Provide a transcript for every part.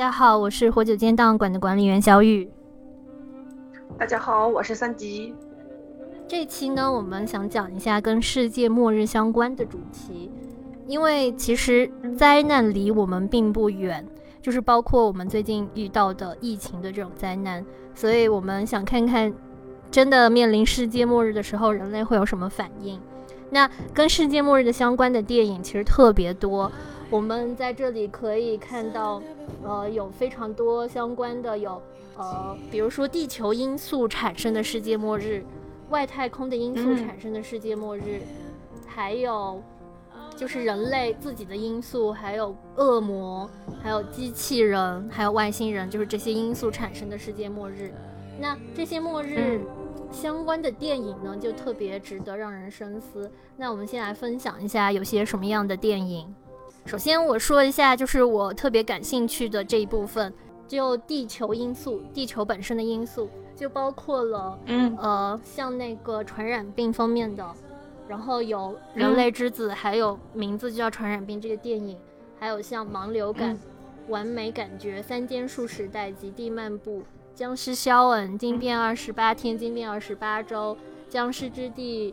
家好，我是活久间档案馆的管理员小雨。大家好，我是三吉。这期呢，我们想讲一下跟世界末日相关的主题，因为其实灾难离我们并不远，就是包括我们最近遇到的疫情的这种灾难，所以我们想看看，真的面临世界末日的时候，人类会有什么反应。那跟世界末日的相关的电影其实特别多。我们在这里可以看到，呃，有非常多相关的，有呃，比如说地球因素产生的世界末日，外太空的因素产生的世界末日，还有就是人类自己的因素，还有恶魔，还有机器人，还有外星人，就是这些因素产生的世界末日。那这些末日相关的电影呢，就特别值得让人深思。那我们先来分享一下有些什么样的电影。首先我说一下，就是我特别感兴趣的这一部分，就地球因素，地球本身的因素，就包括了，嗯，呃，像那个传染病方面的，然后有人类之子，还有名字就叫传染病这个电影，还有像盲流感、完美感觉、三间树时代、极地漫步、僵尸肖恩、惊变二十八天、惊变二十八周、僵尸之地、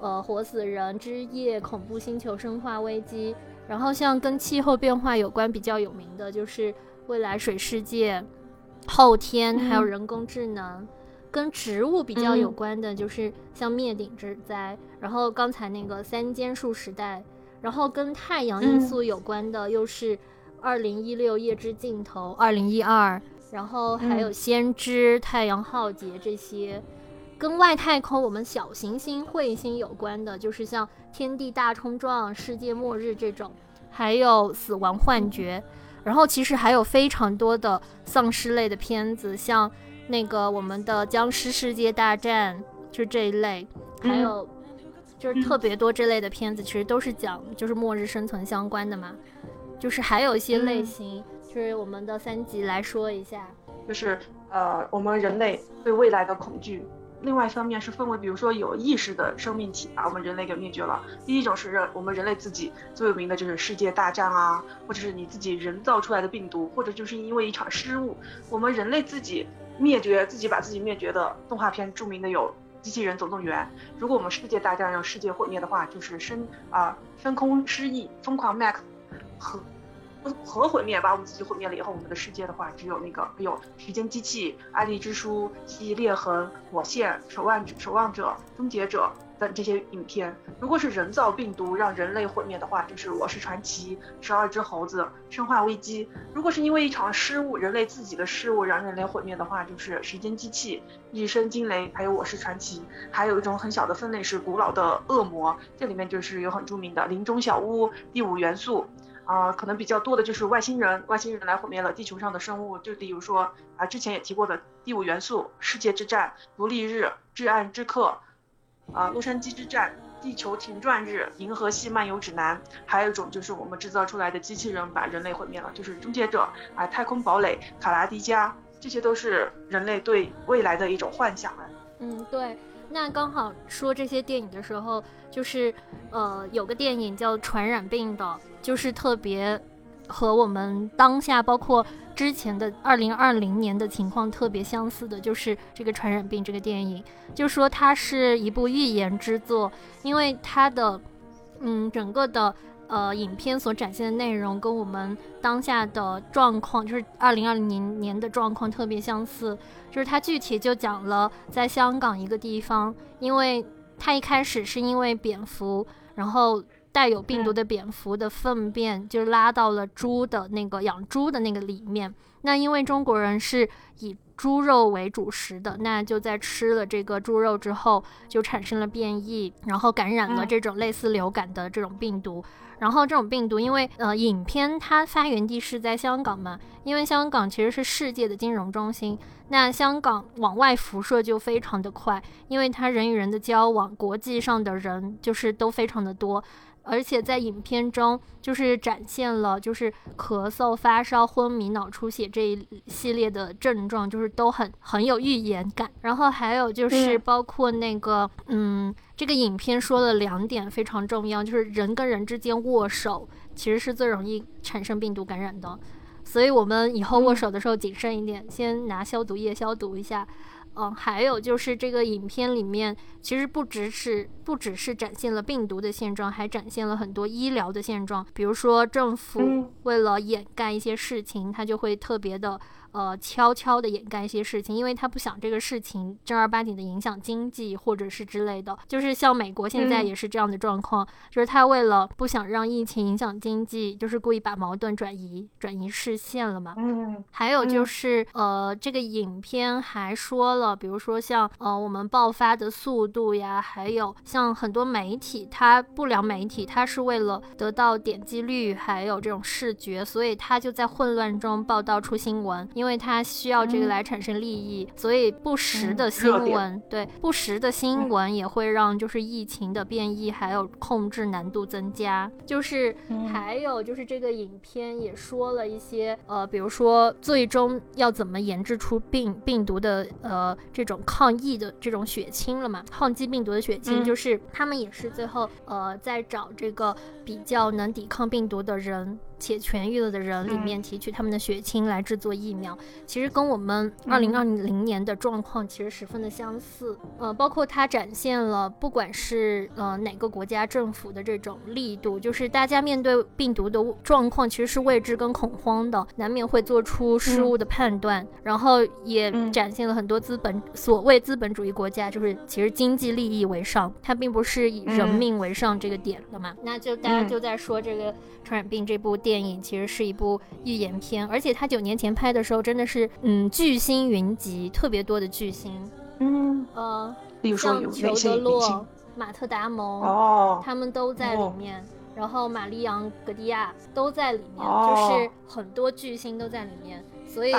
呃，活死人之夜、恐怖星球、生化危机。然后像跟气候变化有关比较有名的，就是未来水世界、后天，还有人工智能。跟植物比较有关的，就是像灭顶之灾。然后刚才那个三间树时代。然后跟太阳因素有关的，又是二零一六夜之尽头、二零一二。然后还有先知、太阳浩劫这些。跟外太空、我们小行星、彗星有关的，就是像天地大冲撞、世界末日这种，还有死亡幻觉。然后其实还有非常多的丧尸类的片子，像那个我们的僵尸世界大战，就这一类。还有就是特别多这类的片子，其实都是讲就是末日生存相关的嘛。就是还有一些类型，就是我们的三级来说一下，就是呃，我们人类对未来的恐惧。另外一方面是分为，比如说有意识的生命体把我们人类给灭绝了。第一种是人，我们人类自己最有名的就是世界大战啊，或者是你自己人造出来的病毒，或者就是因为一场失误，我们人类自己灭绝，自己把自己灭绝的动画片，著名的有《机器人总动员》。如果我们世界大战让世界毁灭的话，就是深啊深空失忆、疯狂 Max 和。核毁灭把我们自己毁灭了以后，我们的世界的话，只有那个有时间机器、爱丽之书、记忆裂痕、火线、守望者、守望者、终结者等这些影片。如果是人造病毒让人类毁灭的话，就是我是传奇、十二只猴子、生化危机。如果是因为一场失误，人类自己的失误让人类毁灭的话，就是时间机器、一声惊雷，还有我是传奇。还有一种很小的分类是古老的恶魔，这里面就是有很著名的林中小屋、第五元素。啊，可能比较多的就是外星人，外星人来毁灭了地球上的生物，就比如说啊，之前也提过的第五元素、世界之战、独立日、至暗之刻，啊，洛杉矶之战、地球停转日、银河系漫游指南，还有一种就是我们制造出来的机器人把人类毁灭了，就是终结者啊，太空堡垒、卡拉迪加，这些都是人类对未来的一种幻想。嗯，对。那刚好说这些电影的时候，就是，呃，有个电影叫《传染病》的，就是特别和我们当下包括之前的二零二零年的情况特别相似的，就是这个《传染病》这个电影，就说它是一部预言之作，因为它的，嗯，整个的。呃，影片所展现的内容跟我们当下的状况，就是二零二零年的状况特别相似。就是它具体就讲了在香港一个地方，因为它一开始是因为蝙蝠，然后带有病毒的蝙蝠的粪便就拉到了猪的那个养猪的那个里面。那因为中国人是以猪肉为主食的，那就在吃了这个猪肉之后，就产生了变异，然后感染了这种类似流感的这种病毒。然后这种病毒，因为呃，影片它发源地是在香港嘛，因为香港其实是世界的金融中心，那香港往外辐射就非常的快，因为它人与人的交往，国际上的人就是都非常的多。而且在影片中，就是展现了就是咳嗽、发烧、昏迷、脑出血这一系列的症状，就是都很很有预言感。然后还有就是包括那个，嗯，这个影片说了两点非常重要，就是人跟人之间握手其实是最容易产生病毒感染的。所以我们以后握手的时候谨慎一点，先拿消毒液消毒一下。嗯，还有就是这个影片里面，其实不只是不只是展现了病毒的现状，还展现了很多医疗的现状。比如说，政府为了掩盖一些事情，他就会特别的。呃，悄悄的掩盖一些事情，因为他不想这个事情正儿八经的影响经济或者是之类的。就是像美国现在也是这样的状况，就是他为了不想让疫情影响经济，就是故意把矛盾转移转移视线了嘛。嗯。还有就是呃，这个影片还说了，比如说像呃我们爆发的速度呀，还有像很多媒体，它不良媒体，它是为了得到点击率，还有这种视觉，所以它就在混乱中报道出新闻。因为它需要这个来产生利益，所以不实的新闻，对不实的新闻也会让就是疫情的变异还有控制难度增加。就是还有就是这个影片也说了一些，呃，比如说最终要怎么研制出病病毒的呃这种抗疫的这种血清了嘛？抗击病毒的血清，就是他们也是最后呃在找这个比较能抵抗病毒的人。且痊愈了的人里面提取他们的血清来制作疫苗，其实跟我们二零二零年的状况其实十分的相似。呃，包括它展现了不管是呃哪个国家政府的这种力度，就是大家面对病毒的状况其实是未知跟恐慌的，难免会做出失误的判断。然后也展现了很多资本所谓资本主义国家，就是其实经济利益为上，它并不是以人命为上这个点的嘛。那就大家就在说这个传染病这部。电影其实是一部预言片，而且他九年前拍的时候真的是，嗯，巨星云集，特别多的巨星，嗯呃，比如说裘德洛、马特达蒙，哦，他们都在里面，然后玛丽昂·格迪亚都在里面，就是很多巨星都在里面，所以。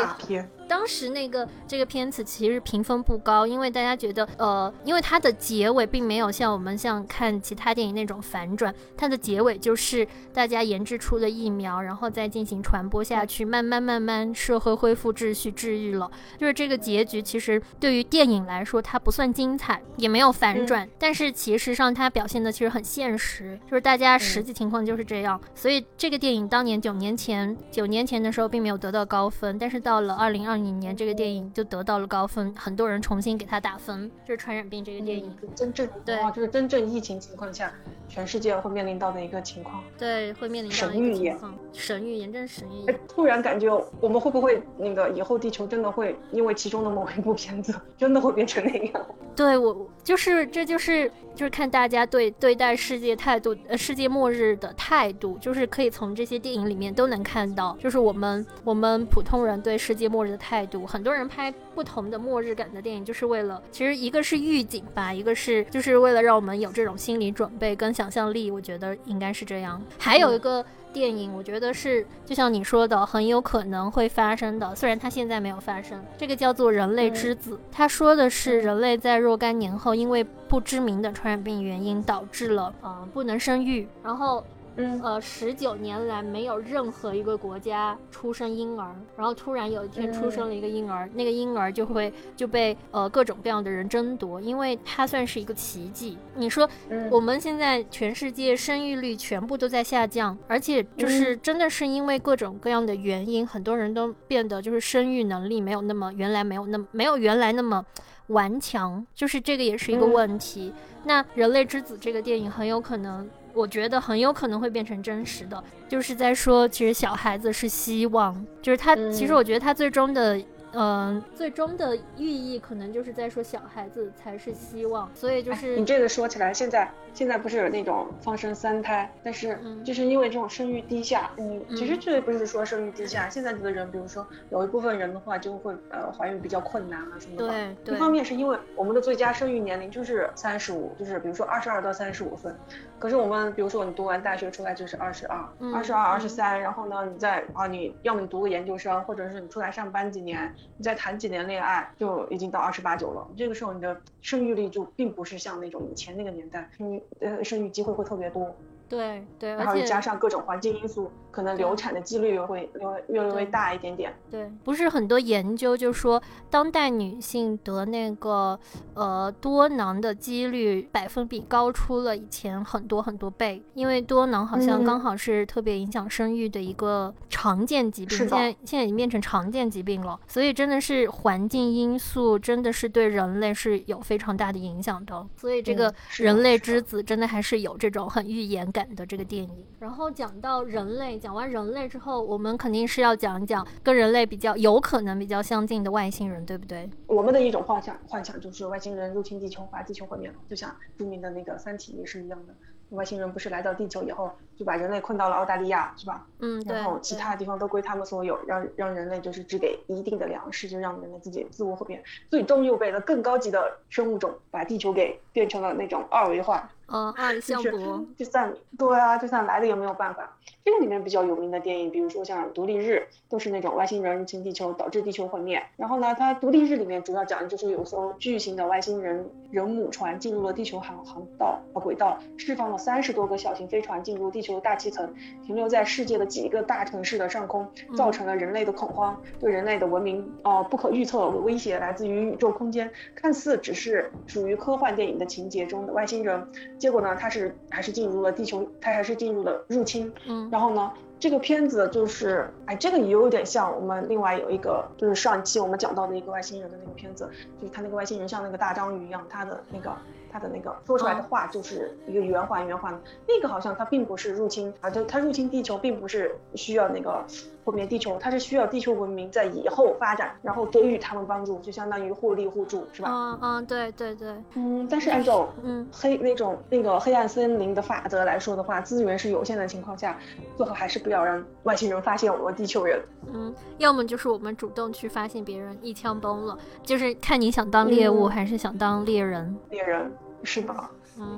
当时那个这个片子其实评分不高，因为大家觉得，呃，因为它的结尾并没有像我们像看其他电影那种反转，它的结尾就是大家研制出了疫苗，然后再进行传播下去，慢慢慢慢社会恢复秩序，治愈了。就是这个结局，其实对于电影来说，它不算精彩，也没有反转，但是其实上它表现的其实很现实，就是大家实际情况就是这样。所以这个电影当年九年前九年前的时候并没有得到高分，但是到了二零二。一年这个电影就得到了高分，很多人重新给他打分。就是传染病这个电影，真正对，就是真正疫情情况下，全世界会面临到的一个情况。对，会面临神预言，神预言，真是神预言。突然感觉我们会不会那个以后地球真的会因为其中的某一部片子，真的会变成那样？对我就是这就是就是看大家对对待世界态度，呃，世界末日的态度，就是可以从这些电影里面都能看到，就是我们我们普通人对世界末日的态度。很多人拍不同的末日感的电影，就是为了其实一个是预警吧，一个是就是为了让我们有这种心理准备跟想象力，我觉得应该是这样。还有一个。电影我觉得是就像你说的，很有可能会发生的。虽然它现在没有发生，这个叫做人类之子。他说的是人类在若干年后，因为不知名的传染病原因，导致了呃不能生育，然后。嗯，呃，十九年来没有任何一个国家出生婴儿，然后突然有一天出生了一个婴儿，那个婴儿就会就被呃各种各样的人争夺，因为它算是一个奇迹。你说我们现在全世界生育率全部都在下降，而且就是真的是因为各种各样的原因，很多人都变得就是生育能力没有那么原来没有那么没有原来那么顽强，就是这个也是一个问题。那《人类之子》这个电影很有可能。我觉得很有可能会变成真实的，就是在说，其实小孩子是希望，就是他，其实我觉得他最终的。嗯，最终的寓意可能就是在说小孩子才是希望，所以就是你这个说起来，现在现在不是有那种放生三胎，但是就是因为这种生育低下，嗯其实这不是说生育低下，现在的人，比如说有一部分人的话就会呃怀孕比较困难啊什么的。对对。一方面是因为我们的最佳生育年龄就是三十五，就是比如说二十二到三十五岁，可是我们比如说你读完大学出来就是二十二，二十二二十三，然后呢你再啊你要么你读个研究生，或者是你出来上班几年。你再谈几年恋爱，就已经到二十八九了。这个时候你的生育力就并不是像那种以前那个年代，生育呃生育机会会特别多。对对，然后又加上各种环境因素，可能流产的几率又会越越来越大一点点。对，不是很多研究就说，当代女性得那个呃多囊的几率百分比高出了以前很多很多倍，因为多囊好像刚好是特别影响生育的一个常见疾病，现在现在已经变成常见疾病了。所以真的是环境因素，真的是对人类是有非常大的影响的。所以这个人类之子真的还是有这种很预言感。的这个电影，然后讲到人类，讲完人类之后，我们肯定是要讲一讲跟人类比较有可能比较相近的外星人，对不对？我们的一种幻想，幻想就是外星人入侵地球，把地球毁灭了，就像著名的那个《三体》也是一样的。外星人不是来到地球以后，就把人类困到了澳大利亚，是吧？嗯，然后其他地方都归他们所有，让让人类就是只给一定的粮食，就让人类自己自我毁灭。最终又被了更高级的生物种把地球给变成了那种二维化。嗯，二效果。就算对啊，就算来了也没有办法。这个里面比较有名的电影，比如说像《独立日》，都是那种外星人入侵地球，导致地球毁灭。然后呢，它《独立日》里面主要讲的就是有艘巨型的外星人人母船进入了地球航航道呃轨道，释放了三十多个小型飞船进入地球大气层，停留在世界的几个大城市的上空，造成了人类的恐慌，对人类的文明哦不可预测威胁来自于宇宙空间，看似只是属于科幻电影的情节中的外星人。结果呢，他是还是进入了地球，他还是进入了入侵。嗯，然后呢，这个片子就是，哎，这个也有点像我们另外有一个，就是上一期我们讲到的一个外星人的那个片子，就是他那个外星人像那个大章鱼一样，他的那个。他的那个说出来的话就是一个圆环圆环的，那个好像他并不是入侵啊，就他入侵地球并不是需要那个毁灭地球，他是需要地球文明在以后发展，然后给予他们帮助，就相当于互利互助，是吧？嗯嗯，对对对，嗯，但是按照嗯黑那种那个黑暗森林的法则来说的话，资源是有限的情况下，最好还是不要让外星人发现我们地球人。嗯，要么就是我们主动去发现别人，一枪崩了，就是看你想当猎物还是想当猎人。猎人。是的，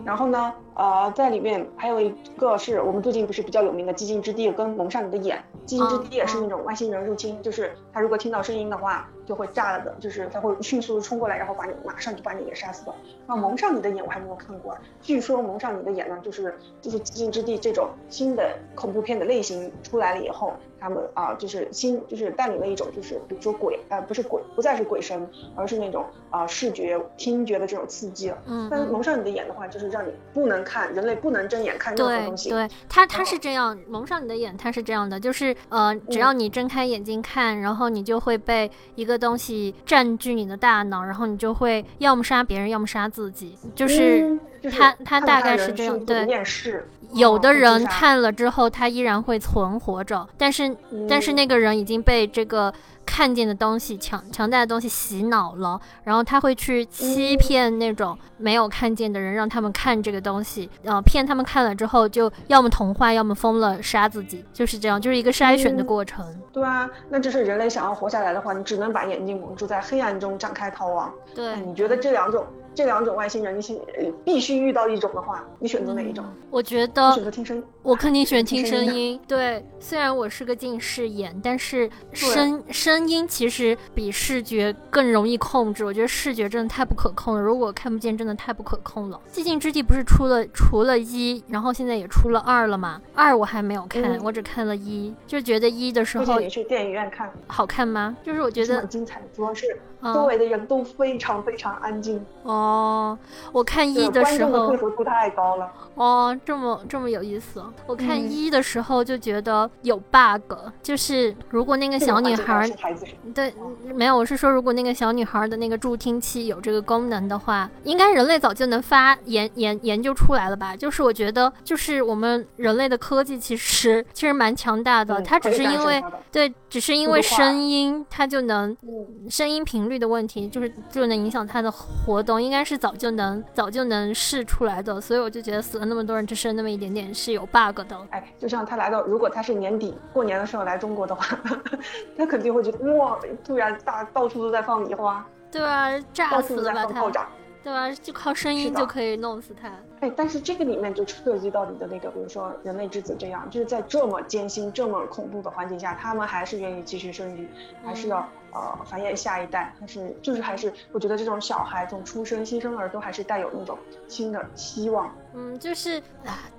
然后呢，呃，在里面还有一个是我们最近不是比较有名的《寂静之地》跟《蒙上你的眼》，《寂静之地》也是那种外星人入侵，就是他如果听到声音的话。就会炸了的，就是他会迅速的冲过来，然后把你马上就把你给杀死的。然后蒙上你的眼我还没有看过，据说蒙上你的眼呢，就是就是寂静之地这种新的恐怖片的类型出来了以后，他们啊就是新就是带领了一种就是比如说鬼呃不是鬼不再是鬼神，而是那种啊视觉听觉的这种刺激了。嗯。但蒙上你的眼的话，就是让你不能看人类不能睁眼看任何东西。对，他他是这样，蒙上你的眼他是这样的，就是呃只要你睁开眼睛看，然后你就会被一个。东西占据你的大脑，然后你就会要么杀别人，要么杀自己。就是他，他大概是这样。对，有的人看了之后，他依然会存活着，但是，但是那个人已经被这个。看见的东西强强大的东西洗脑了，然后他会去欺骗那种没有看见的人，让他们看这个东西，呃，骗他们看了之后就要么同化，要么疯了杀自己，就是这样，就是一个筛选的过程。对啊，那这是人类想要活下来的话，你只能把眼睛蒙住，在黑暗中展开逃亡。对，你觉得这两种？这两种外星人，你选必须遇到一种的话，你选择哪一种？我觉得选择听声，我肯定选听声音。对，虽然我是个近视眼，但是声声音其实比视觉更容易控制。我觉得视觉真的太不可控了，如果看不见，真的太不可控了。寂静之地不是出了除了一，然后现在也出了二了吗？二我还没有看，我只看了一，就觉得一的时候也去电影院看好看吗？就是我觉得很精彩，主要是周围的人都非常非常安静。哦，我看一的时候，克服度太高了。哦，这么这么有意思。我看一的时候就觉得有 bug，就是如果那个小女孩，对，没有，我是说如果那个小女孩的那个助听器有这个功能的话，应该人类早就能发研研研究出来了吧？就是我觉得，就是我们人类的科技其实其实蛮强大的，它只是因为对，只是因为声音它就能声音频率的问题，就是就能影响它的活动。应该是早就能早就能试出来的，所以我就觉得死了那么多人，只剩那么一点点是有 bug 的。哎，就像他来到，如果他是年底过年的时候来中国的话，他肯定会觉得哇，突然大到处都在放礼花，对啊，炸死了他，对吧？就靠声音就可以弄死他。哎，但是这个里面就涉及到你的那个，比如说人类之子这样，就是在这么艰辛、这么恐怖的环境下，他们还是愿意继续生育，还是要。呃繁衍下一代，还是就是还是我觉得这种小孩从出生新生儿都还是带有那种新的希望。嗯，就是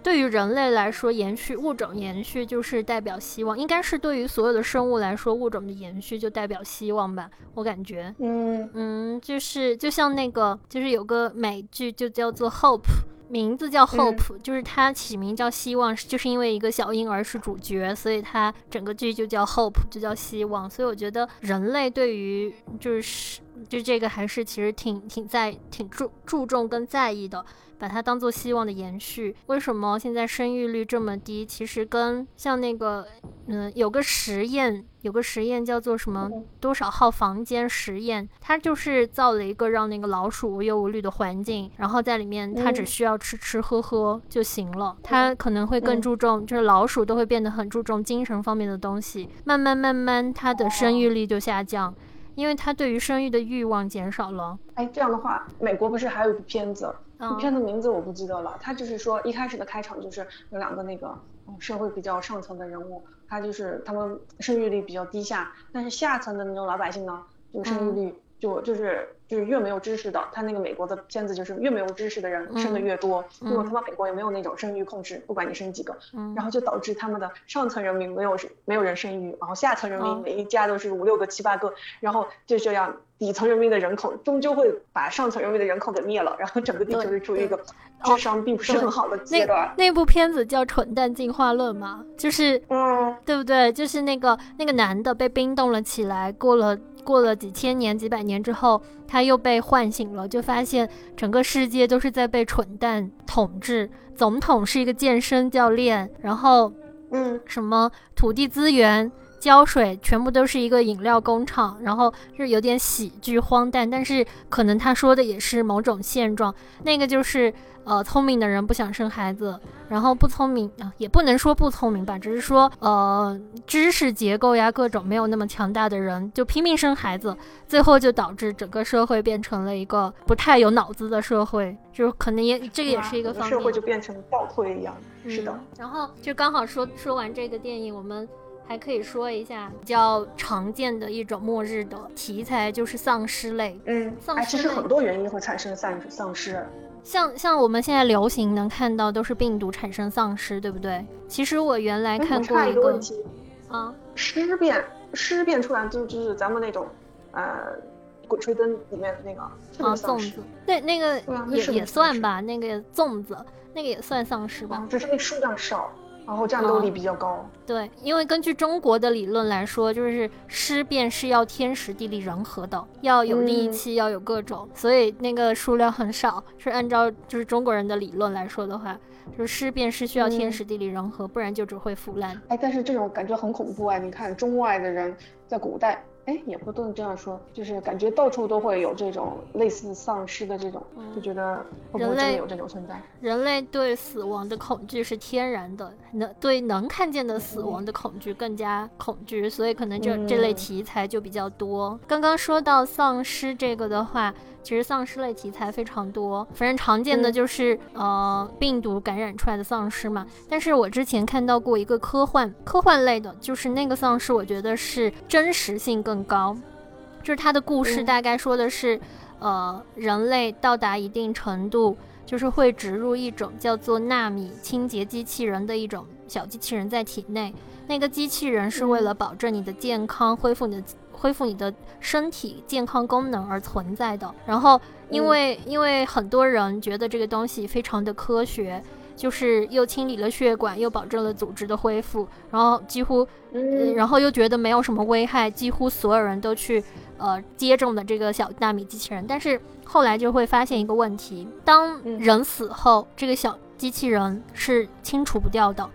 对于人类来说，延续物种延续就是代表希望，应该是对于所有的生物来说，物种的延续就代表希望吧，我感觉。嗯嗯，就是就像那个，就是有个美剧就叫做 Hope。名字叫 Hope，就是它起名叫希望，就是因为一个小婴儿是主角，所以它整个剧就叫 Hope，就叫希望。所以我觉得人类对于就是就这个还是其实挺挺在挺注注重跟在意的。把它当做希望的延续。为什么现在生育率这么低？其实跟像那个，嗯，有个实验，有个实验叫做什么多少号房间实验，它就是造了一个让那个老鼠无忧无虑的环境，然后在里面它只需要吃吃喝喝就行了。它可能会更注重，就是老鼠都会变得很注重精神方面的东西。慢慢慢慢，它的生育率就下降，因为他对于生育的欲望减少了。哎，这样的话，美国不是还有一部片子？片子名字我不记得了，他就是说一开始的开场就是有两个那个社会比较上层的人物，他就是他们生育率比较低下，但是下层的那种老百姓呢，就生育率就就是就是越没有知识的，他那个美国的片子就是越没有知识的人生的越多，因为他们美国也没有那种生育控制，不管你生几个，然后就导致他们的上层人民没有没有人生育，然后下层人民每一家都是五六个七八个，然后就这样。底层人民的人口终究会把上层人民的人口给灭了，然后整个地球就处于一个智商并不是很好的阶段。那部片子叫《蠢蛋进化论》嘛，就是，嗯，对不对？就是那个那个男的被冰冻了起来，过了过了几千年、几百年之后，他又被唤醒了，就发现整个世界都是在被蠢蛋统治。总统是一个健身教练，然后，嗯，什么土地资源。浇水全部都是一个饮料工厂，然后是有点喜剧荒诞，但是可能他说的也是某种现状。那个就是呃，聪明的人不想生孩子，然后不聪明啊，也不能说不聪明吧，只是说呃，知识结构呀各种没有那么强大的人就拼命生孩子，最后就导致整个社会变成了一个不太有脑子的社会，就可能也这个也是一个方面。社会就变成倒退一样。是的。然后就刚好说说完这个电影，我们。还可以说一下比较常见的一种末日的题材，就是丧尸类。嗯，丧尸其实很多原因会产生丧丧尸。像像我们现在流行能看到都是病毒产生丧尸，对不对？其实我原来看过一个问题啊，尸变尸变出来就就是咱们那种呃鬼吹灯里面的那个啊粽子，对那个也也算吧，那个粽子那个也算丧尸吧，只是那数量少。然后战斗力比较高，对，因为根据中国的理论来说，就是尸变是要天时地利人和的，要有力气，要有各种，所以那个数量很少。是按照就是中国人的理论来说的话，就是尸变是需要天时地利人和，不然就只会腐烂。哎，但是这种感觉很恐怖啊！你看中外的人在古代。哎，也不能这样说，就是感觉到处都会有这种类似丧尸的这种，就觉得会不会真的有这种存在？人类对死亡的恐惧是天然的，能对能看见的死亡的恐惧更加恐惧，所以可能这这类题材就比较多。刚刚说到丧尸这个的话。其实丧尸类题材非常多，反正常见的就是呃病毒感染出来的丧尸嘛。但是我之前看到过一个科幻科幻类的，就是那个丧尸，我觉得是真实性更高。就是它的故事大概说的是，呃人类到达一定程度，就是会植入一种叫做纳米清洁机器人的一种小机器人在体内。那个机器人是为了保证你的健康，恢复你的。恢复你的身体健康功能而存在的。然后，因为因为很多人觉得这个东西非常的科学，就是又清理了血管，又保证了组织的恢复，然后几乎，然后又觉得没有什么危害，几乎所有人都去呃接种的这个小纳米机器人。但是后来就会发现一个问题：当人死后，这个小机器人是清除不掉的。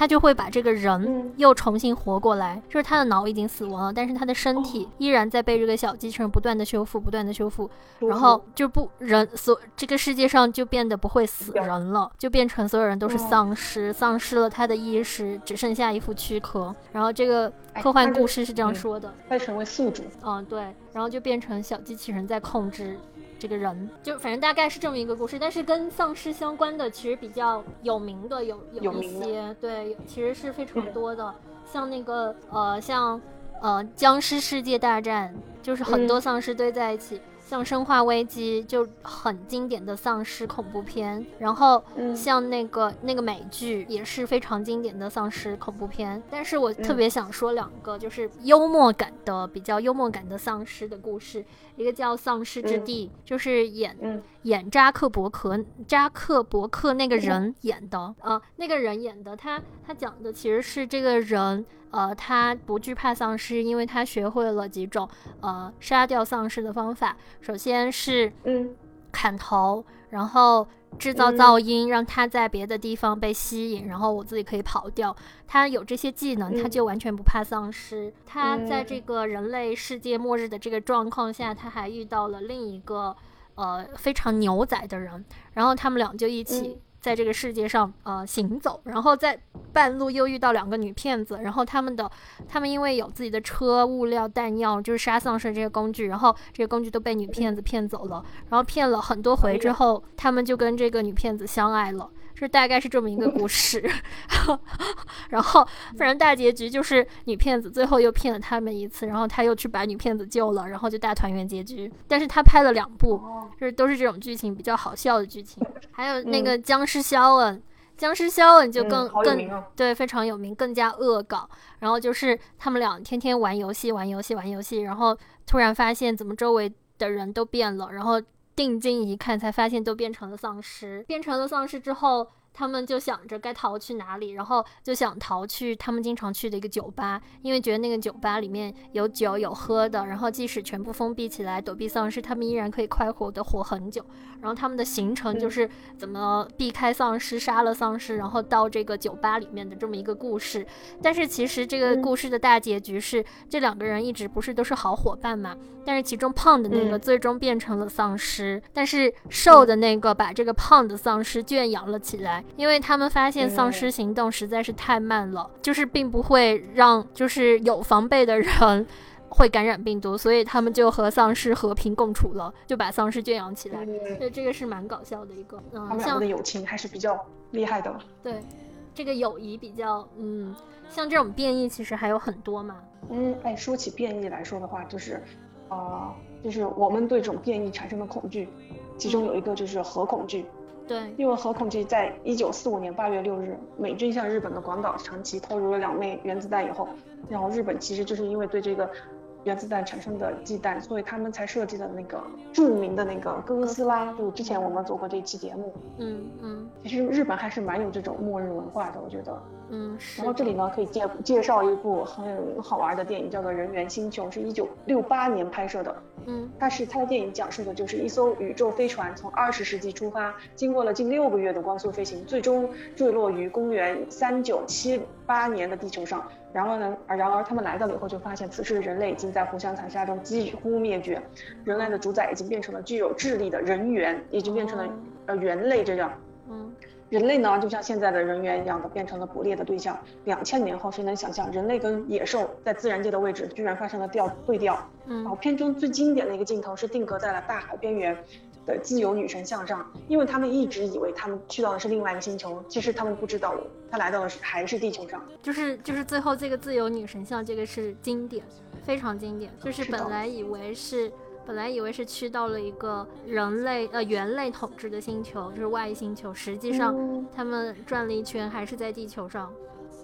他就会把这个人又重新活过来，就是他的脑已经死亡了，但是他的身体依然在被这个小机器人不断的修复，不断的修复，然后就不人所这个世界上就变得不会死人了，就变成所有人都是丧尸，丧失了他的意识，只剩下一副躯壳。然后这个科幻故事是这样说的，再成为宿主，嗯对，然后就变成小机器人在控制。这个人就反正大概是这么一个故事，但是跟丧尸相关的其实比较有名的有有一些，对，其实是非常多的，像那个呃像呃僵尸世界大战，就是很多丧尸堆在一起。像《生化危机》就很经典的丧尸恐怖片，然后像那个那个美剧也是非常经典的丧尸恐怖片。但是我特别想说两个，就是幽默感的比较幽默感的丧尸的故事，一个叫《丧尸之地》，就是演演扎克伯克扎克伯克那个人演的，呃，那个人演的，他他讲的其实是这个人。呃，他不惧怕丧尸，因为他学会了几种呃杀掉丧尸的方法。首先是嗯砍头，然后制造噪音，让他在别的地方被吸引，然后我自己可以跑掉。他有这些技能，他就完全不怕丧尸。他在这个人类世界末日的这个状况下，他还遇到了另一个呃非常牛仔的人，然后他们俩就一起。在这个世界上，呃，行走，然后在半路又遇到两个女骗子，然后他们的，他们因为有自己的车、物料、弹药，就是杀丧尸这些工具，然后这些工具都被女骗子骗走了，然后骗了很多回之后，他们就跟这个女骗子相爱了。这大概是这么一个故 事，然后反正大结局就是女骗子最后又骗了他们一次，然后他又去把女骗子救了，然后就大团圆结局。但是他拍了两部，就是都是这种剧情比较好笑的剧情。还有那个僵尸肖恩，僵尸肖恩就更更对非常有名，更加恶搞。然后就是他们俩天天玩游戏，玩游戏，玩游戏，然后突然发现怎么周围的人都变了，然后。定睛一看，才发现都变成了丧尸。变成了丧尸之后。他们就想着该逃去哪里，然后就想逃去他们经常去的一个酒吧，因为觉得那个酒吧里面有酒有喝的，然后即使全部封闭起来躲避丧尸，他们依然可以快活的活很久。然后他们的行程就是怎么避开丧尸、杀了丧尸，然后到这个酒吧里面的这么一个故事。但是其实这个故事的大结局是这两个人一直不是都是好伙伴嘛？但是其中胖的那个最终变成了丧尸，但是瘦的那个把这个胖的丧尸圈养了起来。因为他们发现丧尸行动实在是太慢了，就是并不会让就是有防备的人会感染病毒，所以他们就和丧尸和平共处了，就把丧尸圈养起来。对，这个是蛮搞笑的一个。嗯，他们的友情还是比较厉害的。对，这个友谊比较嗯，像这种变异其实还有很多嘛。嗯，哎，说起变异来说的话，就是啊，就是我们对这种变异产生的恐惧，其中有一个就是核恐惧。对，因为核恐惧在一九四五年八月六日，美军向日本的广岛、长崎投入了两枚原子弹以后，然后日本其实就是因为对这个。原子弹产生的忌惮，所以他们才设计的那个著名的那个哥斯拉，就之前我们做过这一期节目。嗯嗯，其实日本还是蛮有这种末日文化的，我觉得。嗯，然后这里呢可以介介绍一部很好玩的电影，叫做《人猿星球》，是一九六八年拍摄的。嗯，它是它的电影讲述的就是一艘宇宙飞船从二十世纪出发，经过了近六个月的光速飞行，最终坠落于公元三九七八年的地球上。然后呢，而然而他们来到了以后，就发现此时的人类已经在互相残杀中几乎灭绝，人类的主宰已经变成了具有智力的人猿，已经变成了呃猿类这样。嗯，人类呢，就像现在的人猿一样的，变成了捕猎的对象。两千年后，谁能想象人类跟野兽在自然界的位置居然发生了调对调？嗯，然后片中最经典的一个镜头是定格在了大海边缘。的自由女神像上，因为他们一直以为他们去到的是另外一个星球，其实他们不知道，他来到的是还是地球上。就是就是最后这个自由女神像，这个是经典，非常经典。就是本来以为是本来以为是去到了一个人类呃猿类统治的星球，就是外星球，实际上他们转了一圈还是在地球上。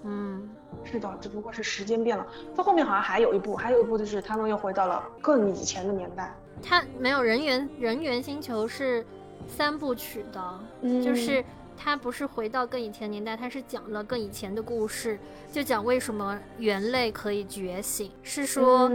嗯，是的，只不过是时间变了。到后面好像还有一部，还有一部就是他们又回到了更以前的年代。它没有人猿，人猿星球是三部曲的，就是它不是回到更以前年代，它是讲了更以前的故事，就讲为什么猿类可以觉醒，是说，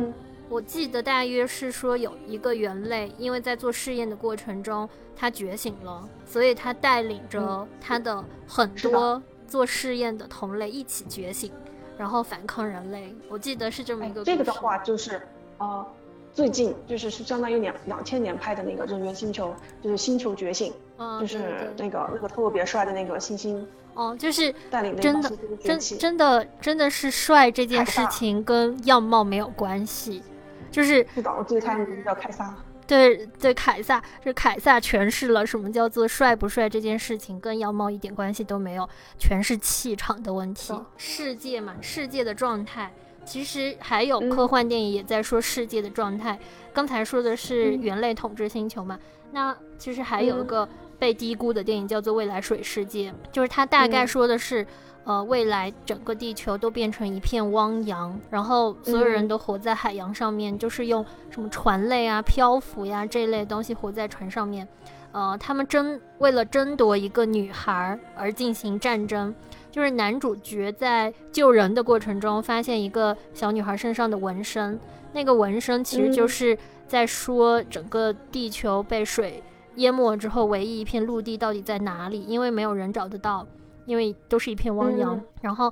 我记得大约是说有一个猿类，因为在做试验的过程中，它觉醒了，所以它带领着它的很多做试验的同类一起觉醒，然后反抗人类。我记得是这么一个。这个的话就是，呃。最近就是是相当于两两千年拍的那个《人猿星球》，就是《星球觉醒》，嗯就是那个那个特别帅的那个星星，哦，就是带领真的真真的真的是帅这件事情跟样貌没有关系，就是是的，我记得他名字叫凯撒，对对，凯撒，是凯撒诠释了什么叫做帅不帅这件事情跟样貌一点关系都没有，全是气场的问题，世界嘛，世界的状态。其实还有科幻电影也在说世界的状态。刚才说的是猿类统治星球嘛？那其实还有一个被低估的电影叫做《未来水世界》，就是它大概说的是，呃，未来整个地球都变成一片汪洋，然后所有人都活在海洋上面，就是用什么船类啊、漂浮呀这类东西活在船上面。呃，他们争为了争夺一个女孩而进行战争，就是男主角在救人的过程中发现一个小女孩身上的纹身，那个纹身其实就是在说整个地球被水淹没之后，唯一一片陆地到底在哪里？因为没有人找得到，因为都是一片汪洋。然后。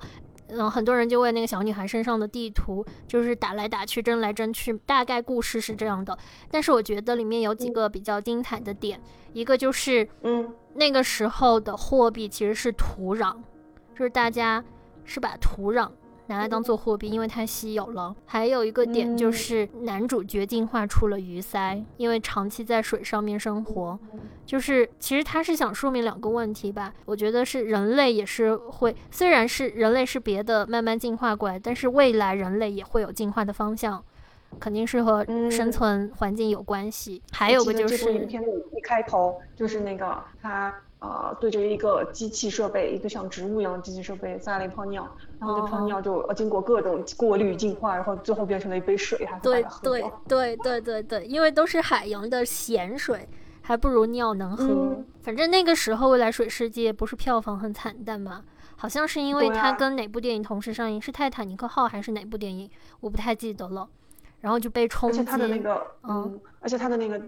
嗯，很多人就为那个小女孩身上的地图，就是打来打去，争来争去。大概故事是这样的，但是我觉得里面有几个比较精彩的点，一个就是，嗯，那个时候的货币其实是土壤，就是大家是把土壤。拿来当做货币，因为太稀有了。还有一个点就是男主角进化出了鱼鳃，因为长期在水上面生活。就是其实他是想说明两个问题吧。我觉得是人类也是会，虽然是人类是别的慢慢进化过来，但是未来人类也会有进化的方向，肯定是和生存环境有关系。还有个就是，影片的一开头就是那个他。呃，对着一个机器设备，一个像植物一样的机器设备撒了一泡尿，然后这泡尿就呃经过各种过滤净化，然后最后变成了一杯水，还对对对对对对，因为都是海洋的咸水，还不如尿能喝。反正那个时候《未来水世界》不是票房很惨淡吗？好像是因为它跟哪部电影同时上映，是《泰坦尼克号》还是哪部电影？我不太记得了。然后就被冲击。而且它的那个，嗯，而且它的那个。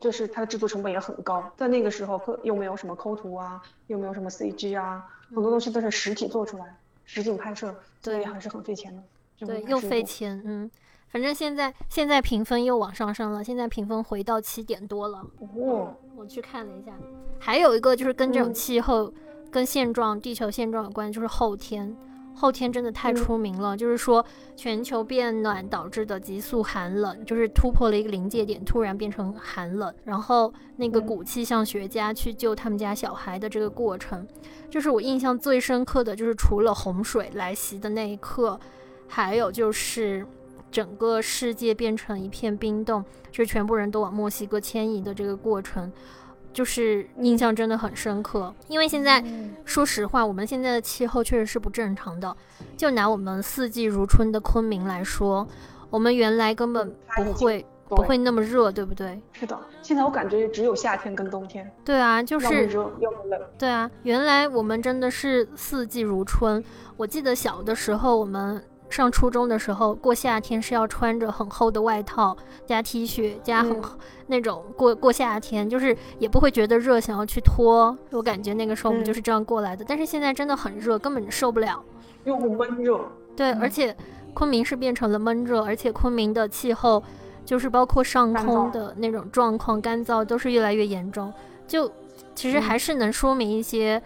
就是它的制作成本也很高，在那个时候，又没有什么抠图啊，又没有什么 CG 啊，很多东西都是实体做出来，实景拍摄，所以还是很费钱的。对，又费钱，嗯，反正现在现在评分又往上升了，现在评分回到七点多了。哦，我去看了一下，还有一个就是跟这种气候、跟现状、地球现状有关，就是后天。后天真的太出名了，就是说全球变暖导致的急速寒冷，就是突破了一个临界点，突然变成寒冷。然后那个古气象学家去救他们家小孩的这个过程，就是我印象最深刻的就是除了洪水来袭的那一刻，还有就是整个世界变成一片冰冻，就是全部人都往墨西哥迁移的这个过程。就是印象真的很深刻，因为现在说实话，我们现在的气候确实是不正常的。就拿我们四季如春的昆明来说，我们原来根本不会不会那么热，对不对？是的，现在我感觉只有夏天跟冬天。对啊，就是要么热要么冷。对啊，原来我们真的是四季如春。我记得小的时候，我们。上初中的时候，过夏天是要穿着很厚的外套加 T 恤加很那种过过夏天，就是也不会觉得热，想要去脱。我感觉那个时候我们就是这样过来的。但是现在真的很热，根本受不了，又闷热。对，而且昆明是变成了闷热，而且昆明的气候就是包括上空的那种状况干燥都是越来越严重。就其实还是能说明一些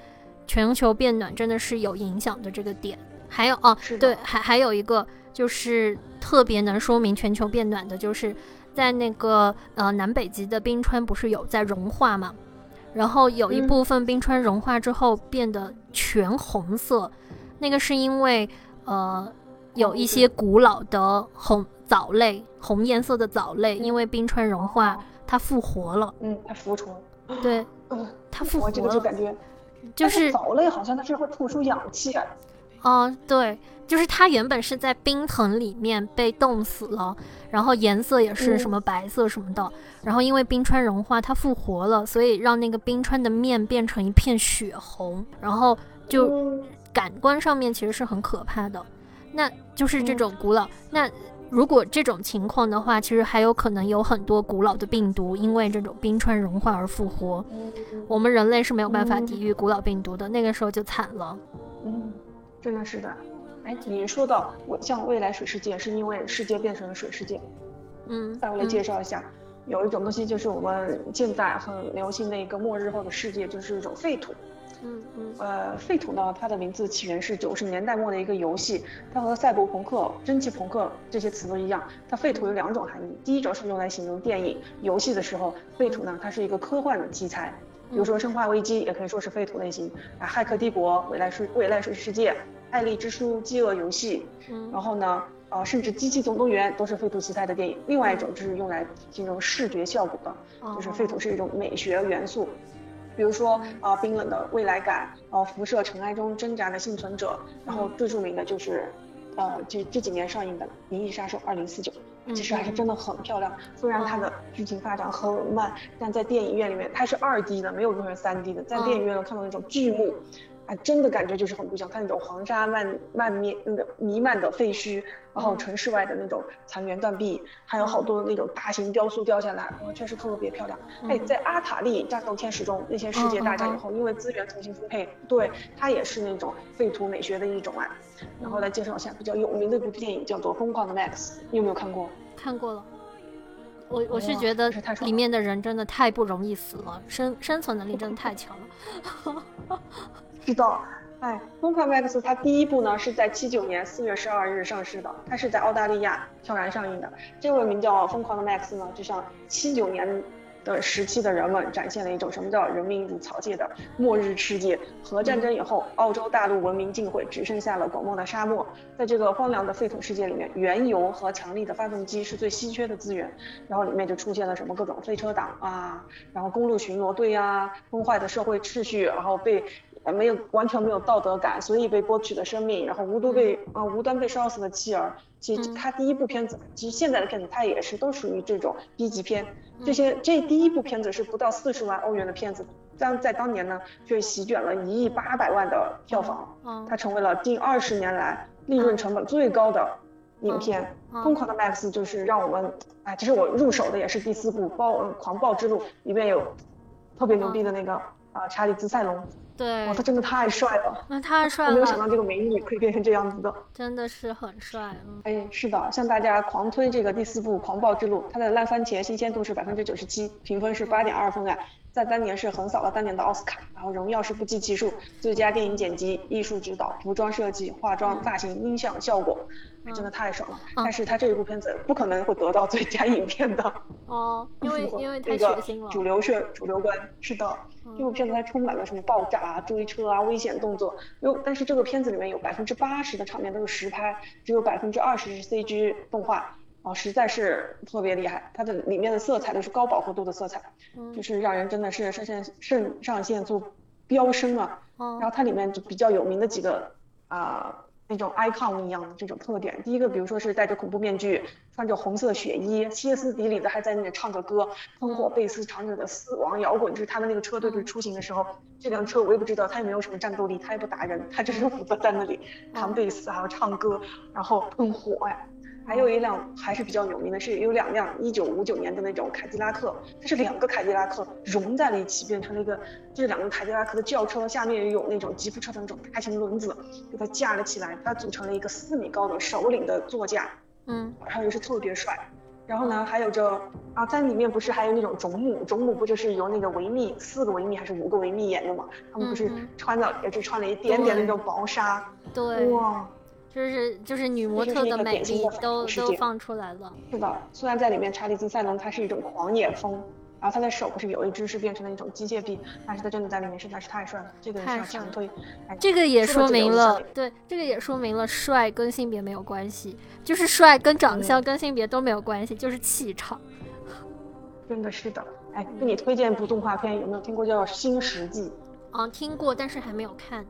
全球变暖真的是有影响的这个点。还有哦，对，还还有一个就是特别能说明全球变暖的，就是在那个呃南北极的冰川不是有在融化嘛，然后有一部分冰川融化之后变得全红色，那个是因为呃有一些古老的红藻类，红颜色的藻类，因为冰川融化它复活了，嗯，它复活了，对，它复活了，就感觉就是藻类好像它是会吐出氧气啊。哦，对，就是它原本是在冰层里面被冻死了，然后颜色也是什么白色什么的，然后因为冰川融化，它复活了，所以让那个冰川的面变成一片血红，然后就感官上面其实是很可怕的。那就是这种古老，那如果这种情况的话，其实还有可能有很多古老的病毒因为这种冰川融化而复活，我们人类是没有办法抵御古老病毒的，那个时候就惨了。嗯。真的是的，哎，你说到我像未来水世界，是因为世界变成了水世界。嗯，再我来介绍一下，有一种东西就是我们现在很流行的一个末日后的世界，就是一种废土。嗯嗯。呃，废土呢，它的名字起源是九十年代末的一个游戏，它和赛博朋克、蒸汽朋克这些词都一样。它废土有两种含义，第一种是用来形容电影、游戏的时候，废土呢，它是一个科幻的题材。比如说《生化危机》也可以说是废土类型啊，《骇客帝国》、《未来世未来世世界》、《爱丽之书》、《饥饿游戏》，然后呢，呃，甚至《机器总动员》都是废土题材的电影。另外一种就是用来形容视觉效果的，就是废土是一种美学元素。比如说啊，冰冷的未来感，啊，辐射尘埃中挣扎的幸存者，然后最著名的就是，呃，这这几年上映的《银翼杀手二零四九》，其实还是真的很漂亮。虽然它的剧情发展很慢，但在电影院里面它是二 D 的，没有做成三 D 的，在电影院能看到那种巨幕。啊，真的感觉就是很不一样，它那种黄沙漫漫面那个弥漫的废墟，然后城市外的那种残垣断壁，还有好多那种大型雕塑掉下来，哇，确实特别漂亮。哎，在阿塔利战斗天使中，那些世界大战以后，因为资源重新分配，对它也是那种废土美学的一种啊。然后来介绍一下比较有名的一部电影，叫做《疯狂的 Max》，你有没有看过？看过了。我我是觉得里面的人真的太不容易死了，生生存能力真的太强了。知道，哎，《疯狂 Max》它第一部呢是在七九年四月十二日上市的，它是在澳大利亚悄然上映的。这位名叫《疯狂的 Max》呢，就像七九年。的时期的人们展现了一种什么叫人民如草芥的末日世界。核战争以后，澳洲大陆文明尽毁，只剩下了广袤的沙漠。在这个荒凉的废土世界里面，原油和强力的发动机是最稀缺的资源。然后里面就出现了什么各种飞车党啊，然后公路巡逻队啊，崩坏的社会秩序，然后被。没有完全没有道德感，所以被剥取的生命，然后无端被啊无端被烧死的妻儿。其实他第一部片子，其实现在的片子他也是都属于这种 B 级片。这些这第一部片子是不到四十万欧元的片子，但在当年呢却席卷了一亿八百万的票房。嗯，它成为了近二十年来利润成本最高的影片。疯狂的 Max 就是让我们，哎，这是我入手的也是第四部《暴狂暴之路》，里面有特别牛逼的那个啊查理兹塞隆。对，哇，他真的太帅了，那太帅了！我没有想到这个美女可以变成这样子的，真的是很帅。哎，是的，向大家狂推这个第四部《狂暴之路》，它的烂番茄新鲜度是百分之九十七，评分是八点二分啊，在当年是横扫了当年的奥斯卡，然后荣耀是不计其数，最佳电影剪辑、艺术指导、服装设计、化妆、发型、音响效果，真的太爽了。但是他这一部片子不可能会得到最佳影片的哦，因为 因为太血腥了。主流是主流观，是的。这部片子它充满了什么爆炸啊、追车啊、危险动作，有但是这个片子里面有百分之八十的场面都是实拍，只有百分之二十是 CG 动画，啊，实在是特别厉害。它的里面的色彩都是高饱和度的色彩，就是让人真的是肾上肾上腺素飙升啊。然后它里面就比较有名的几个啊。那种 icon 一样的这种特点，第一个，比如说是戴着恐怖面具，穿着红色血衣，歇斯底里的还在那里唱着歌，喷火贝斯唱着的死亡摇滚，就是他们那个车队队出行的时候，这辆车我也不知道，它也没有什么战斗力，它也不打人，它就是负责在那里弹贝斯，还要唱歌，然后喷火呀。还有一辆还是比较有名的，是有两辆一九五九年的那种凯迪拉克，它是两个凯迪拉克融在了一起，变成了一个，这两个凯迪拉克的轿车下面有那种吉普车的那种大型轮子，给它架了起来，它组成了一个四米高的首领的座驾，嗯，然后也是特别帅。然后呢，还有这啊，在里面不是还有那种种母，种母不就是由那个维密四个维密还是五个维密演的嘛？他们不是穿的也是穿了一点点那种薄纱，对，哇。就是就是女模特的美丽都都放出来了。是的，虽然在里面查理金赛隆他是一种狂野风，然后他的手不是有一只是变成了一种机械臂，但是他真的在里面实在是太帅了，这个是要强推。这个也说明了，对，这个也说明了帅跟性别没有关系，就是帅跟长相跟性别都没有关系，就是气场。真的是的，哎，给你推荐一部动画片，有没有听过叫《新石纪》？嗯，听过，但是还没有看。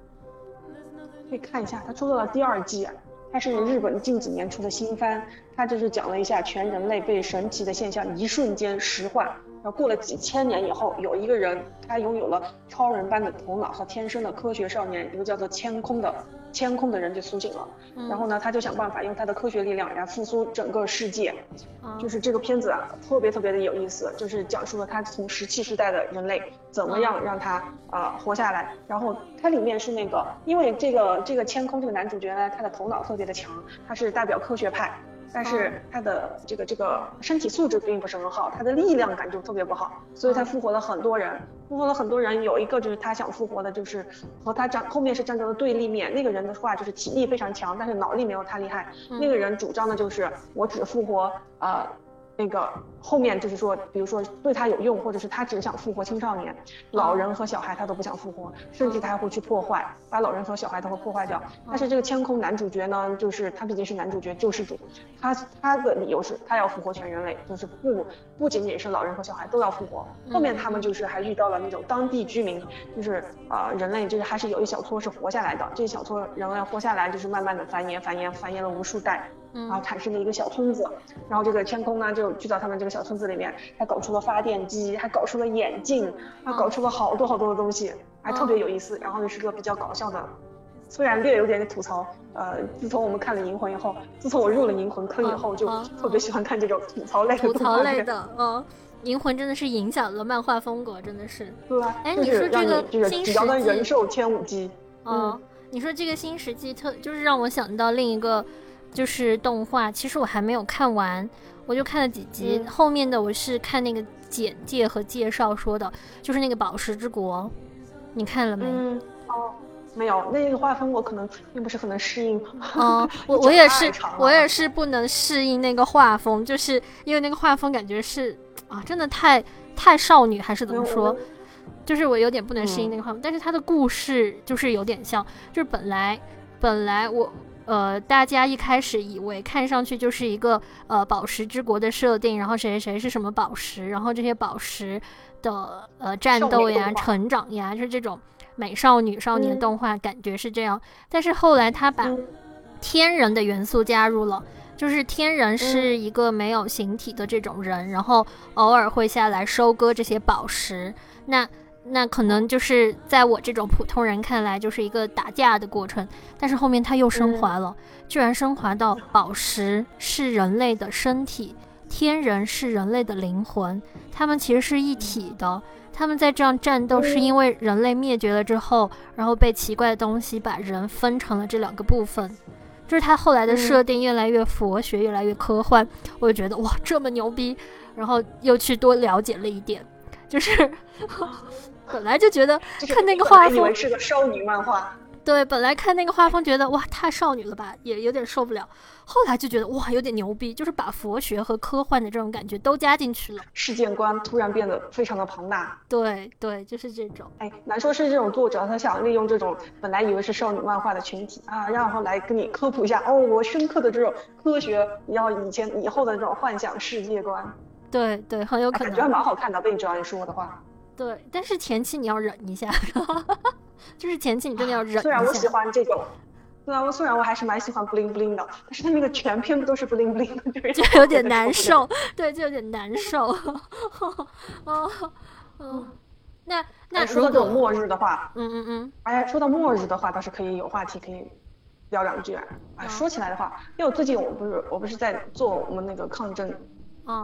可以看一下，它出到了第二季，它是日本近几年出的新番，它就是讲了一下全人类被神奇的现象一瞬间石化，然后过了几千年以后，有一个人他拥有了超人般的头脑和天生的科学少年，一个叫做千空的。天空的人就苏醒了，然后呢，他就想办法用他的科学力量来复苏整个世界。就是这个片子啊，特别特别的有意思，就是讲述了他从石器时代的人类怎么样让他啊活下来。然后它里面是那个，因为这个这个千空这个男主角呢，他的头脑特别的强，他是代表科学派。但是他的这个这个身体素质并不是很好，他的力量感就特别不好，所以他复活了很多人，复活了很多人，有一个就是他想复活的，就是和他站后面是站在了对立面，那个人的话就是体力非常强，但是脑力没有他厉害，那个人主张的就是我只复活啊那个后面就是说，比如说对他有用，或者是他只想复活青少年、老人和小孩，他都不想复活，甚至他还会去破坏，把老人和小孩都会破坏掉。但是这个天空男主角呢，就是他毕竟是男主角救世主，他他的理由是他要复活全人类，就是不不仅仅是老人和小孩都要复活。后面他们就是还遇到了那种当地居民，就是呃人类就是还是有一小撮是活下来的，这一小撮人类活下来就是慢慢的繁衍繁衍繁衍了无数代。然后产生的一个小村子，然后这个天空呢就去到他们这个小村子里面，还搞出了发电机，还搞出了眼镜，还搞出了好多好多的东西，还特别有意思。然后又是个比较搞笑的，虽然略有点吐槽。呃，自从我们看了《银魂》以后，自从我入了《银魂》坑以后，就特别喜欢看这种吐槽类的。吐槽类的，嗯，《银魂》真的是影响了漫画风格，真的是。对啊。哎，你说这个新世纪人兽天舞姬，嗯，你说这个新石纪特就是让我想到另一个。就是动画，其实我还没有看完，我就看了几集。后面的我是看那个简介和介绍说的，就是那个《宝石之国》，你看了没？嗯，哦，没有，那个画风我可能并不是很能适应。哦，我 我也是，我也是不能适应那个画风，就是因为那个画风感觉是啊，真的太太少女还是怎么说？就是我有点不能适应那个画风。但是它的故事就是有点像，就是本来本来我。呃，大家一开始以为看上去就是一个呃宝石之国的设定，然后谁谁谁是什么宝石，然后这些宝石的呃战斗呀、成长呀，就是这种美少女少年动画，感觉是这样。但是后来他把天人的元素加入了，就是天人是一个没有形体的这种人，然后偶尔会下来收割这些宝石。那那可能就是在我这种普通人看来，就是一个打架的过程。但是后面他又升华了，居然升华到宝石是人类的身体，天人是人类的灵魂，他们其实是一体的。他们在这样战斗，是因为人类灭绝了之后，然后被奇怪的东西把人分成了这两个部分。就是他后来的设定越来越佛学，越来越科幻，我就觉得哇，这么牛逼，然后又去多了解了一点，就是。本来就觉得看那个画风，以为是个少女漫画。对，本来看那个画风觉得哇太少女了吧，也有点受不了。后来就觉得哇有点牛逼，就是把佛学和科幻的这种感觉都加进去了，世界观突然变得非常的庞大。对对，就是这种。哎，难说是这种作者他想利用这种本来以为是少女漫画的群体啊，然后来跟你科普一下哦，我深刻的这种科学，然后以前以后的这种幻想世界观。对对，很有可能。感觉还蛮好看的，被你这样一说的话。对，但是前期你要忍一下，就是前期你真的要忍。虽然我喜欢这种，虽然我虽然我还是蛮喜欢 bling bling 的，但是它那个全篇不都是 bling bling，就有点 难受。对，就有点难受。哦哦，那那说到这种末日的话，嗯嗯嗯，哎，说到末日的话，倒是可以有话题可以聊两句啊。啊，说起来的话，因为我最近我不是我不是在做我们那个抗震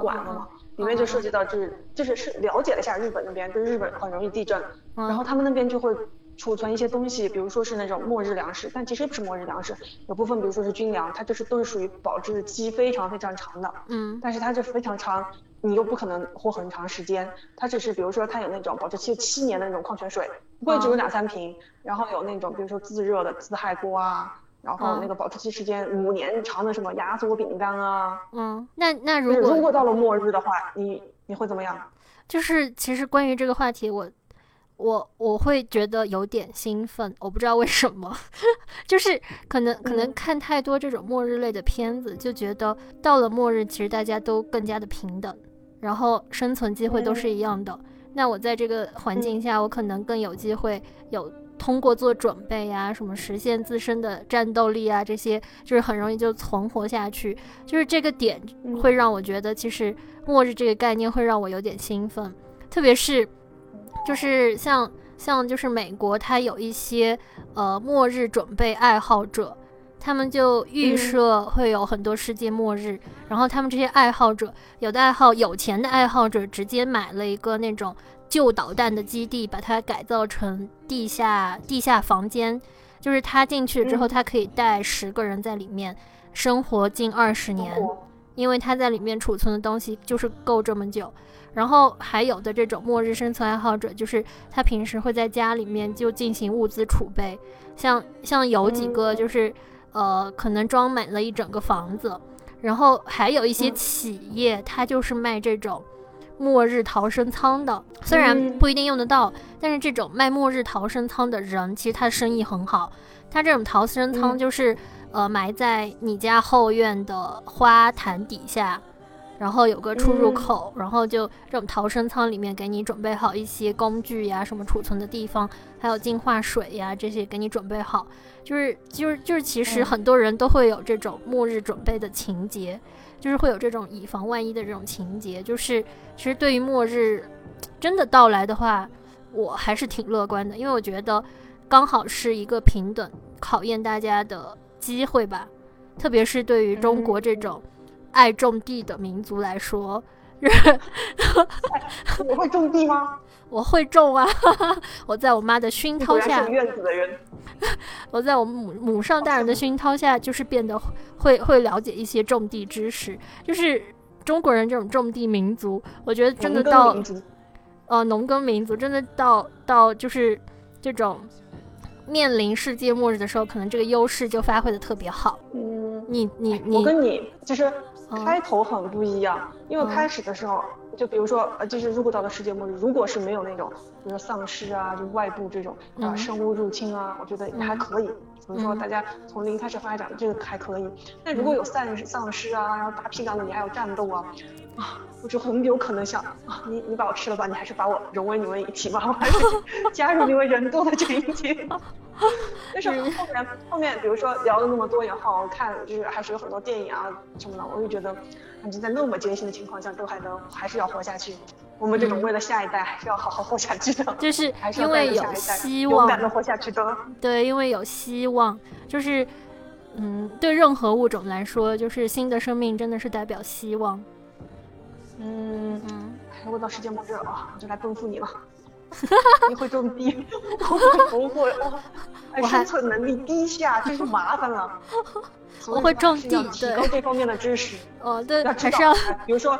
馆了吗？里面就涉及到，就是就是是了解了一下日本那边，就是日本很容易地震，然后他们那边就会储存一些东西，比如说是那种末日粮食，但其实不是末日粮食，有部分比如说是军粮，它就是都是属于保质期非常非常长的，嗯，但是它就非常长，你又不可能活很长时间，它只是比如说它有那种保质期七年的那种矿泉水，不会只有两三瓶，然后有那种比如说自热的自嗨锅啊。然后那个保质期时间五年长的什么压缩饼干啊，嗯，那那如果如果到了末日的话，你你会怎么样？就是其实关于这个话题，我我我会觉得有点兴奋，我不知道为什么，就是可能可能看太多这种末日类的片子，就觉得到了末日，其实大家都更加的平等，然后生存机会都是一样的。那我在这个环境下，我可能更有机会有。通过做准备呀，什么实现自身的战斗力啊，这些就是很容易就存活下去。就是这个点会让我觉得，其实末日这个概念会让我有点兴奋。特别是，就是像像就是美国，它有一些呃末日准备爱好者，他们就预设会有很多世界末日，然后他们这些爱好者，有的爱好有钱的爱好者，直接买了一个那种。旧导弹的基地，把它改造成地下地下房间，就是他进去之后，他可以带十个人在里面生活近二十年，因为他在里面储存的东西就是够这么久。然后还有的这种末日生存爱好者，就是他平时会在家里面就进行物资储备，像像有几个就是呃，可能装满了一整个房子。然后还有一些企业，它就是卖这种末日逃生舱的，虽然不一定用得到，但是这种卖末日逃生舱的人，其实他的生意很好。他这种逃生舱就是呃埋在你家后院的花坛底下。然后有个出入口，然后就这种逃生舱里面给你准备好一些工具呀，什么储存的地方，还有净化水呀这些给你准备好。就是就是就是，其实很多人都会有这种末日准备的情节，就是会有这种以防万一的这种情节。就是其实对于末日真的到来的话，我还是挺乐观的，因为我觉得刚好是一个平等考验大家的机会吧，特别是对于中国这种。爱种地的民族来说，我会种地吗？我会种啊！我在我妈的熏陶下，院子的人。我在我母母上大人的熏陶下，就是变得会会了解一些种地知识。就是中国人这种种地民族，我觉得真的到呃农耕民族，真的到到就是这种面临世界末日的时候，可能这个优势就发挥的特别好。嗯，你你你，我跟你就是。开头很不一样，因为开始的时候，就比如说，呃，就是如果到了世界末日，如果是没有那种，比如说丧尸啊，就外部这种啊生物入侵啊，我觉得还可以。比如说大家从零开始发展，这个还可以。那如果有丧丧尸啊，然后大批量的你还有战斗啊，啊，我就很有可能想啊，你你把我吃了吧，你还是把我融为你们一体吧，我还是 加入你们人多的群体。但是后面后面，比如说聊了那么多以后，看就是还是有很多电影啊什么的，我就觉得，反正在那么艰辛的情况下，都还能还是要活下去。我们这种为了下一代，还是要好好活下去的。就是因为有希望，勇敢的活下去的。对，因为有希望，就是嗯，对任何物种来说，就是新的生命真的是代表希望。嗯嗯，如果到世界末日了，我就来奔赴你了。你会种地，不会哇！生存能力低下，真是麻烦了。我会种地，提高这方面的知识。哦，对，还是要，比如说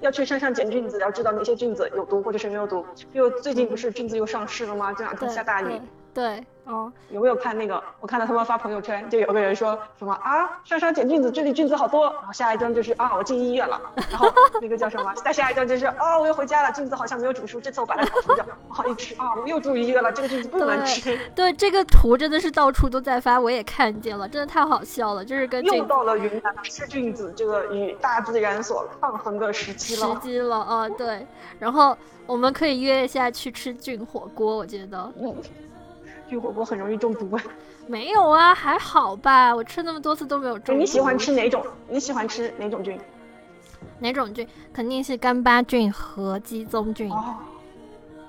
要去山上捡菌子，要知道哪些菌子有毒或者是没有毒。就最近不是菌子又上市了吗？这两天下大雨。对，哦，有没有看那个？我看到他们发朋友圈，就有个人说什么啊，珊珊捡菌子，这里菌子好多。然后下一张就是啊，我进医院了。然后那个叫什么？再下一张就是啊，我又回家了，菌子好像没有煮熟，这次我把它煮熟掉。好一吃啊，我又住医院了，这个菌子不能吃。对，这个图真的是到处都在发，我也看见了，真的太好笑了，就是跟又到了云南吃菌子这个与大自然所抗衡的时期了。时机了啊，对。然后我们可以约一下去吃菌火锅，我觉得。菌火锅很容易中毒，没有啊，还好吧，我吃那么多次都没有中毒。你喜欢吃哪种？你喜欢吃哪种菌？哪种菌？肯定是干巴菌和鸡枞菌。哦，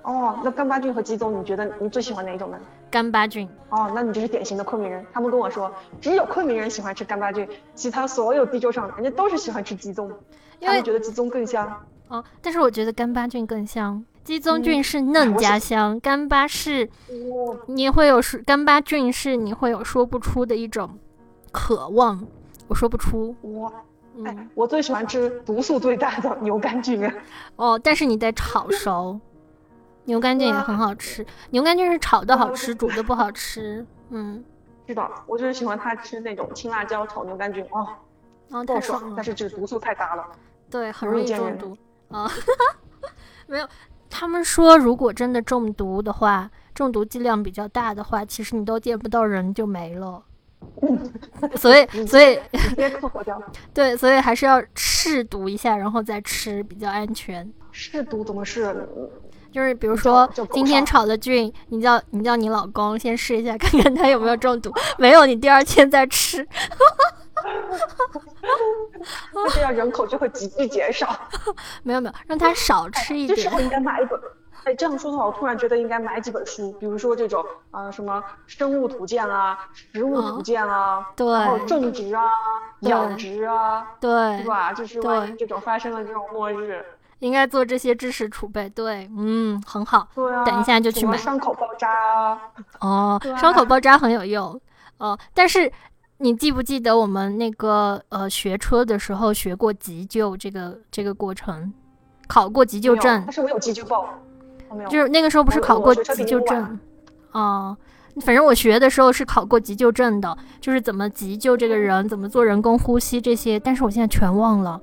哦，那干巴菌和鸡枞，你觉得你最喜欢哪一种呢？干巴菌。哦，那你就是典型的昆明人。他们跟我说，只有昆明人喜欢吃干巴菌，其他所有地州上人家都是喜欢吃鸡枞，他们觉得鸡枞更香。哦，但是我觉得干巴菌更香。鸡枞菌是嫩家乡，干巴是你会有说干巴菌是你会有说不出的一种渴望，我说不出。哇，哎，我最喜欢吃毒素最大的牛肝菌。哦，但是你得炒熟，牛肝菌也很好吃。牛肝菌是炒的好吃，煮的不好吃。嗯，知道，我就是喜欢它吃那种青辣椒炒牛肝菌。哦，哦，太爽了。但是这个毒素太大了，对，很容易中毒。啊，没有。他们说，如果真的中毒的话，中毒剂量比较大的话，其实你都见不到人就没了。所以，所以 对，所以还是要试毒一下，然后再吃比较安全。试毒怎么试？就是比如说今天炒的菌，你叫你叫你老公先试一下，看看他有没有中毒。没有，你第二天再吃。那这样人口就会急剧减少。没有没有，让他少吃一点。这时候应该买一本。哎，这样说的话，我突然觉得应该买几本书，比如说这种啊什么生物图鉴啊、植物图鉴啊，对，然后种植啊、养殖啊，对，是吧？就是万一这种发生了这种末日，应该做这些知识储备。对，嗯，很好。对啊。等一下就去买。伤口包扎啊。哦，伤口包扎很有用。哦，但是。你记不记得我们那个呃学车的时候学过急救这个这个过程，考过急救证？但是我有急救包，就是那个时候不是考过急救证？哦，反正我学的时候是考过急救证的，就是怎么急救这个人，怎么做人工呼吸这些，但是我现在全忘了。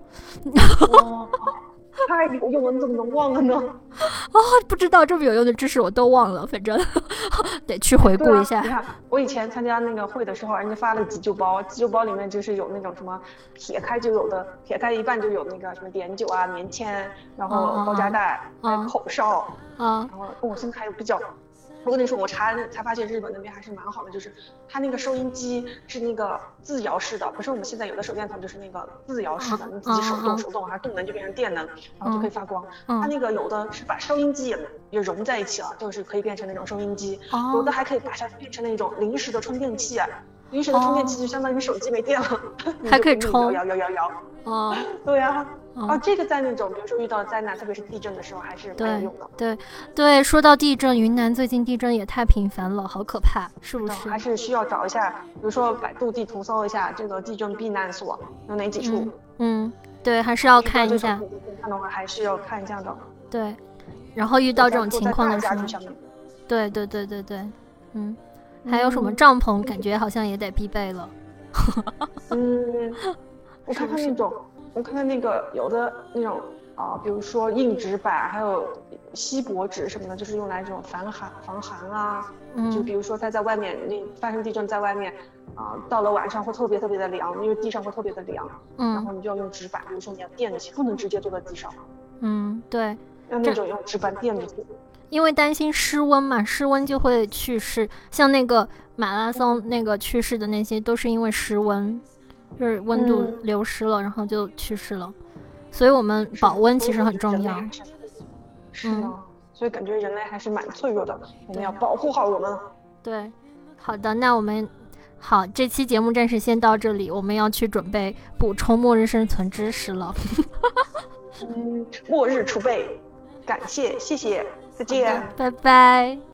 哇，太有用了，你怎么能忘了呢？哦，不知道这么有用的知识我都忘了，反正 得去回顾一下。你看，我以前参加那个会的时候，人家发了急救包，急救包里面就是有那种什么撇开就有的，撇开一半就有那个什么碘酒啊、棉签，然后包扎带、还有口哨，啊，然后我现在还有比较。我跟你说，我查才发现日本那边还是蛮好的，就是它那个收音机是那个自摇式的，不是我们现在有的手电筒就是那个自摇式的，你自己手动手动，还是动能就变成电能，然后就可以发光。它那个有的是把收音机也也融在一起了，就是可以变成那种收音机，有的还可以把它变成那种临时的充电器，临时的充电器就相当于手机没电了，还可以充，摇摇摇摇。哦，对呀。啊，这个在那种，比如说遇到灾难，特别是地震的时候，还是蛮有用的。对对，说到地震，云南最近地震也太频繁了，好可怕，是不是？还是需要找一下，比如说百度地图搜一下这个地震避难所有哪几处。嗯，对，还是要看一下。看的话，还是要看一下的。对，然后遇到这种情况的时候，对对对对对，嗯，还有什么帐篷，感觉好像也得必备了。嗯，我看看那种。我看看那个有的那种啊，比如说硬纸板，还有锡箔纸什么的，就是用来这种防寒防寒啊。嗯。就比如说他在外面，那发生地震在外面，啊，到了晚上会特别特别的凉，因为地上会特别的凉。嗯。然后你就要用纸板，比如说你要垫起，不能直接坐在地上。嗯，对。要那种用纸板垫着。因为担心失温嘛，失温就会去世。像那个马拉松那个去世的那些，都是因为失温。就是温度流失了，然后就去世了，所以我们保温其实很重要。是的，所以感觉人类还是蛮脆弱的，我们要保护好我们。对，好的，那我们好，这期节目暂时先到这里，我们要去准备补充末日生存知识了。嗯，末日储备，感谢，谢谢，再见，拜拜。